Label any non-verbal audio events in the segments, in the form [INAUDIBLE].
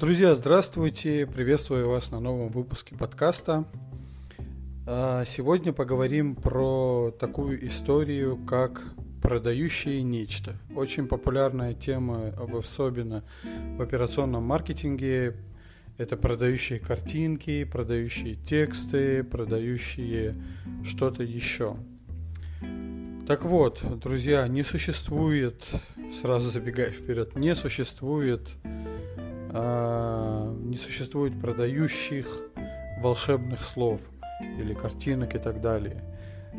Друзья, здравствуйте! Приветствую вас на новом выпуске подкаста. А, сегодня поговорим про такую историю, как продающие нечто. Очень популярная тема, особенно в операционном маркетинге. Это продающие картинки, продающие тексты, продающие что-то еще. Так вот, друзья, не существует, сразу забегая вперед, не существует а, не существует продающих волшебных слов или картинок и так далее.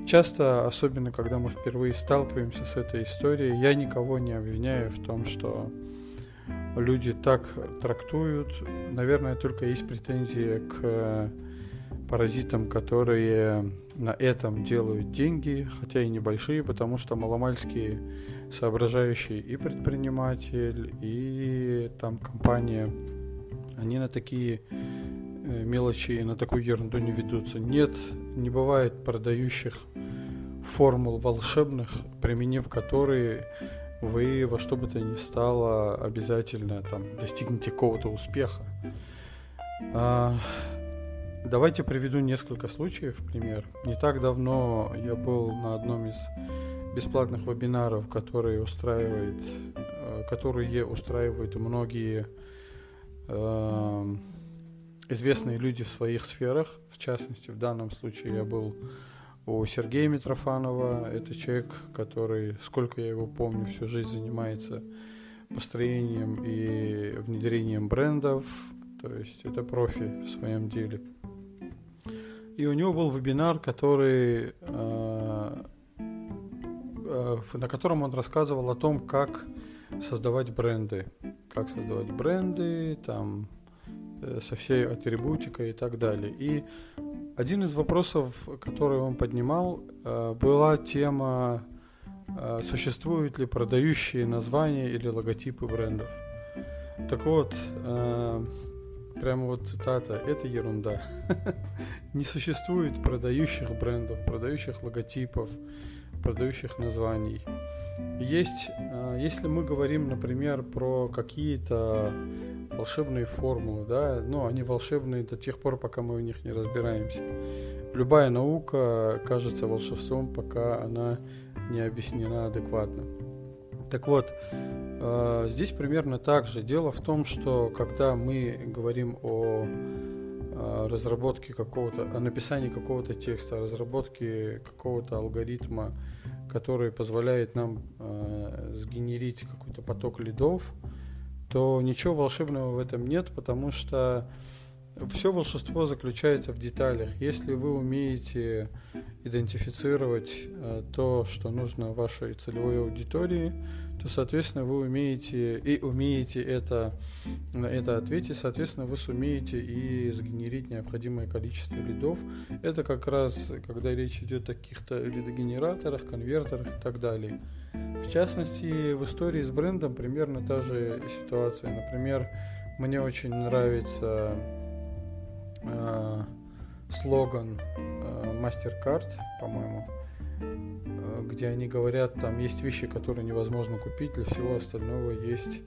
Часто, особенно когда мы впервые сталкиваемся с этой историей, я никого не обвиняю в том, что люди так трактуют. Наверное, только есть претензии к паразитам, которые на этом делают деньги, хотя и небольшие, потому что маломальские соображающий и предприниматель, и там компания, они на такие э, мелочи и на такую ерунду не ведутся. Нет, не бывает продающих формул волшебных, применив которые вы во что бы то ни стало обязательно там достигнете какого-то успеха. А, давайте приведу несколько случаев, пример. Не так давно я был на одном из бесплатных вебинаров, которые устраивает, э, которые устраивают многие э, известные люди в своих сферах. В частности, в данном случае я был у Сергея Митрофанова. Это человек, который, сколько я его помню, всю жизнь занимается построением и внедрением брендов. То есть это профи в своем деле. И у него был вебинар, который э, Э, на котором он рассказывал о том, как создавать бренды. Как создавать бренды, там, э, со всей атрибутикой и так далее. И один из вопросов, который он поднимал, э, была тема, существуют ли продающие названия или логотипы брендов. Так вот, прямо вот цитата, это ерунда. [LAUGHS] Не существует продающих брендов, продающих логотипов, продающих названий. Есть, э, если мы говорим, например, про какие-то волшебные формулы, да, ну, они волшебные до тех пор, пока мы в них не разбираемся. Любая наука кажется волшебством, пока она не объяснена адекватно. Так вот, э, здесь примерно так же. Дело в том, что когда мы говорим о разработке какого-то, о написании какого-то текста, о разработке какого-то алгоритма, который позволяет нам э, сгенерить какой-то поток лидов, то ничего волшебного в этом нет, потому что все волшебство заключается в деталях. Если вы умеете идентифицировать э, то, что нужно вашей целевой аудитории, то, соответственно, вы умеете и умеете это, на это ответить, соответственно, вы сумеете и сгенерить необходимое количество лидов. Это как раз, когда речь идет о каких-то лидогенераторах, конвертерах и так далее. В частности, в истории с брендом примерно та же ситуация. Например, мне очень нравится э, слоган э, MasterCard, по-моему, э, где они говорят, там есть вещи, которые невозможно купить, для всего остального есть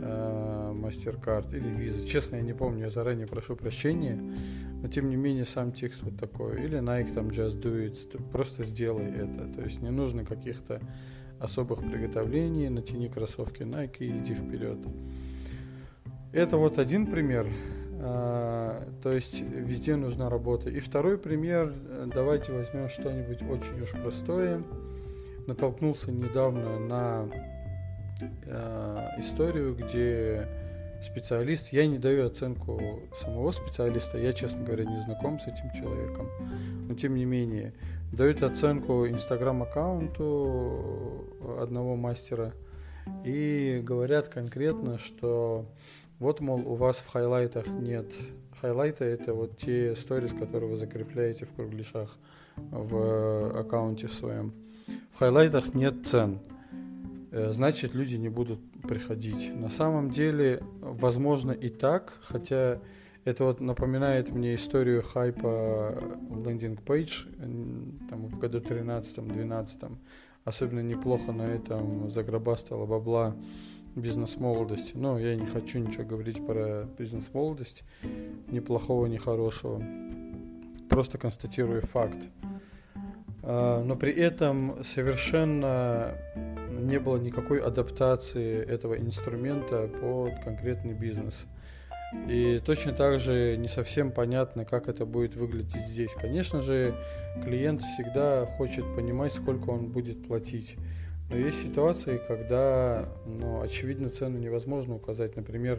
MasterCard или Visa. Честно, я не помню, я заранее прошу прощения, но тем не менее сам текст вот такой. Или Nike там Just Do It, просто сделай это. То есть не нужно каких-то особых приготовлений, натяни кроссовки Nike и иди вперед. Это вот один пример. А, то есть везде нужна работа. И второй пример, давайте возьмем что-нибудь очень уж простое. Натолкнулся недавно на э, историю, где специалист, я не даю оценку самого специалиста, я, честно говоря, не знаком с этим человеком, но тем не менее, дают оценку инстаграм-аккаунту одного мастера и говорят конкретно, что вот, мол, у вас в хайлайтах нет хайлайта, это вот те сторис, которые вы закрепляете в кругляшах в аккаунте своем. В хайлайтах нет цен, э, значит, люди не будут приходить. На самом деле, возможно и так, хотя это вот напоминает мне историю хайпа лендинг пейдж там, в году 13-12. Особенно неплохо на этом загробастала бабла бизнес-молодости. Но я не хочу ничего говорить про бизнес-молодость, ни плохого, ни хорошего. Просто констатирую факт. А, но при этом совершенно не было никакой адаптации этого инструмента под конкретный бизнес. И точно так же не совсем понятно, как это будет выглядеть здесь. Конечно же, клиент всегда хочет понимать, сколько он будет платить. Но есть ситуации, когда, ну, очевидно, цену невозможно указать. Например,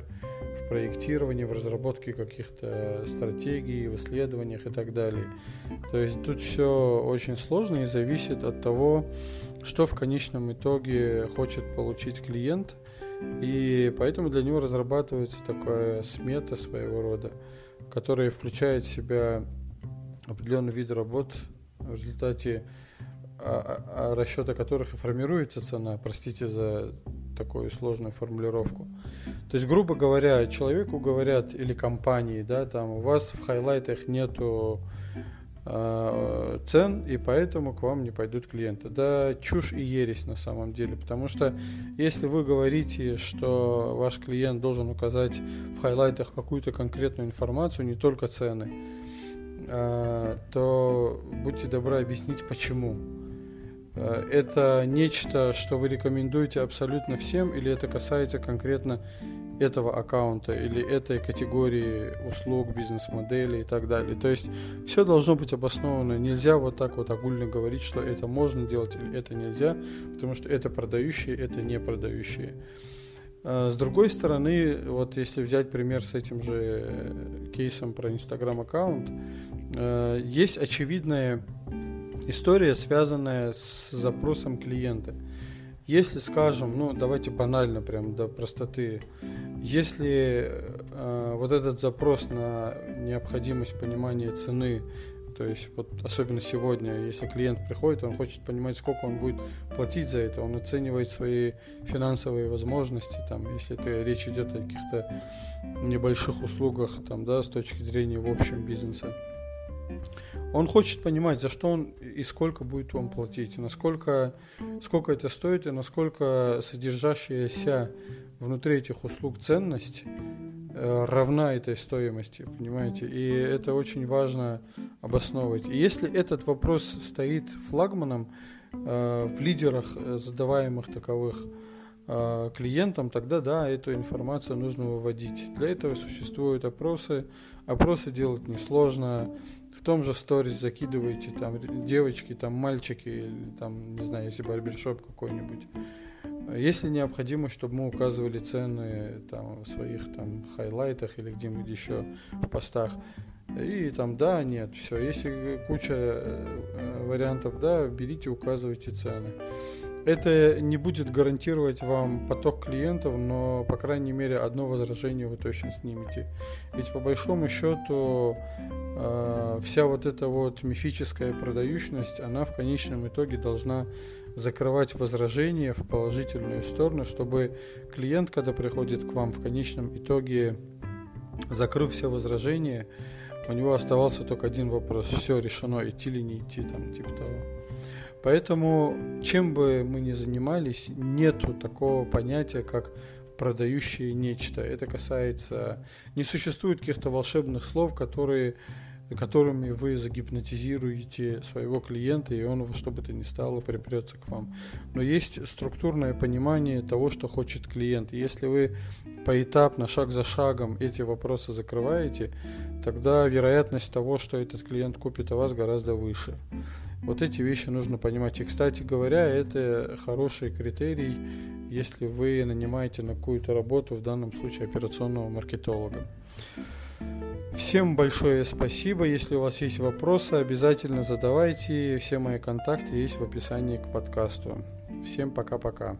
в проектировании, в разработке каких-то стратегий, в исследованиях и так далее. То есть тут все очень сложно и зависит от того, что в конечном итоге хочет получить клиент. И поэтому для него разрабатывается такая смета своего рода, которая включает в себя определенный вид работ, в результате а, а, а расчета которых и формируется цена, простите за такую сложную формулировку. То есть, грубо говоря, человеку говорят или компании, да, там у вас в хайлайтах нету цен, и поэтому к вам не пойдут клиенты. Да, чушь и ересь на самом деле, потому что если вы говорите, что ваш клиент должен указать в хайлайтах какую-то конкретную информацию, не только цены, э, то будьте добры объяснить почему. Э, это нечто, что вы рекомендуете абсолютно всем, или это касается конкретно этого аккаунта или этой категории услуг, бизнес-модели и так далее. То есть все должно быть обосновано. Нельзя вот так вот огульно говорить, что это можно делать или это нельзя, потому что это продающие, это не продающие. Э, с другой стороны, вот если взять пример с этим же кейсом про Инстаграм аккаунт, э, есть очевидная история, связанная с запросом клиента. Если, скажем, ну давайте банально, прям до простоты, если э, вот этот запрос на необходимость понимания цены, то есть вот особенно сегодня, если клиент приходит, он хочет понимать, сколько он будет платить за это, он оценивает свои финансовые возможности, там, если это речь идет о каких-то небольших услугах, там, да, с точки зрения в общем бизнеса. Он хочет понимать, за что он и сколько будет вам платить, насколько сколько это стоит, и насколько содержащаяся внутри этих услуг ценность э, равна этой стоимости, понимаете? И это очень важно обосновывать. И если этот вопрос стоит флагманом э, в лидерах задаваемых таковых э, клиентам, тогда да, эту информацию нужно выводить. Для этого существуют опросы. Опросы делать несложно в том же сторис закидываете там девочки, там мальчики, или там, не знаю, если барбершоп какой-нибудь. Если необходимо, чтобы мы указывали цены там, в своих там хайлайтах или где-нибудь еще в постах, и там да, нет, все. Если куча э, вариантов, да, берите, указывайте цены. Это не будет гарантировать вам поток клиентов, но, по крайней мере, одно возражение вы точно снимете. Ведь по большому счету э, вся вот эта вот мифическая продающность, она в конечном итоге должна закрывать возражения в положительную сторону, чтобы клиент, когда приходит к вам в конечном итоге, закрыв все возражения, у него оставался только один вопрос. Все решено, идти или не идти, там, типа того. Поэтому, чем бы мы ни занимались, нету такого понятия, как продающие нечто. Это касается... Не существует каких-то волшебных слов, которые, которыми вы загипнотизируете своего клиента, и он во что бы то ни стало припрется к вам. Но есть структурное понимание того, что хочет клиент. Если вы поэтапно, шаг за шагом эти вопросы закрываете, тогда вероятность того, что этот клиент купит у вас, гораздо выше. Вот эти вещи нужно понимать. И, кстати говоря, это хороший критерий, если вы нанимаете на какую-то работу, в данном случае операционного маркетолога. Всем большое спасибо. Если у вас есть вопросы, обязательно задавайте. Все мои контакты есть в описании к подкасту. Всем пока-пока.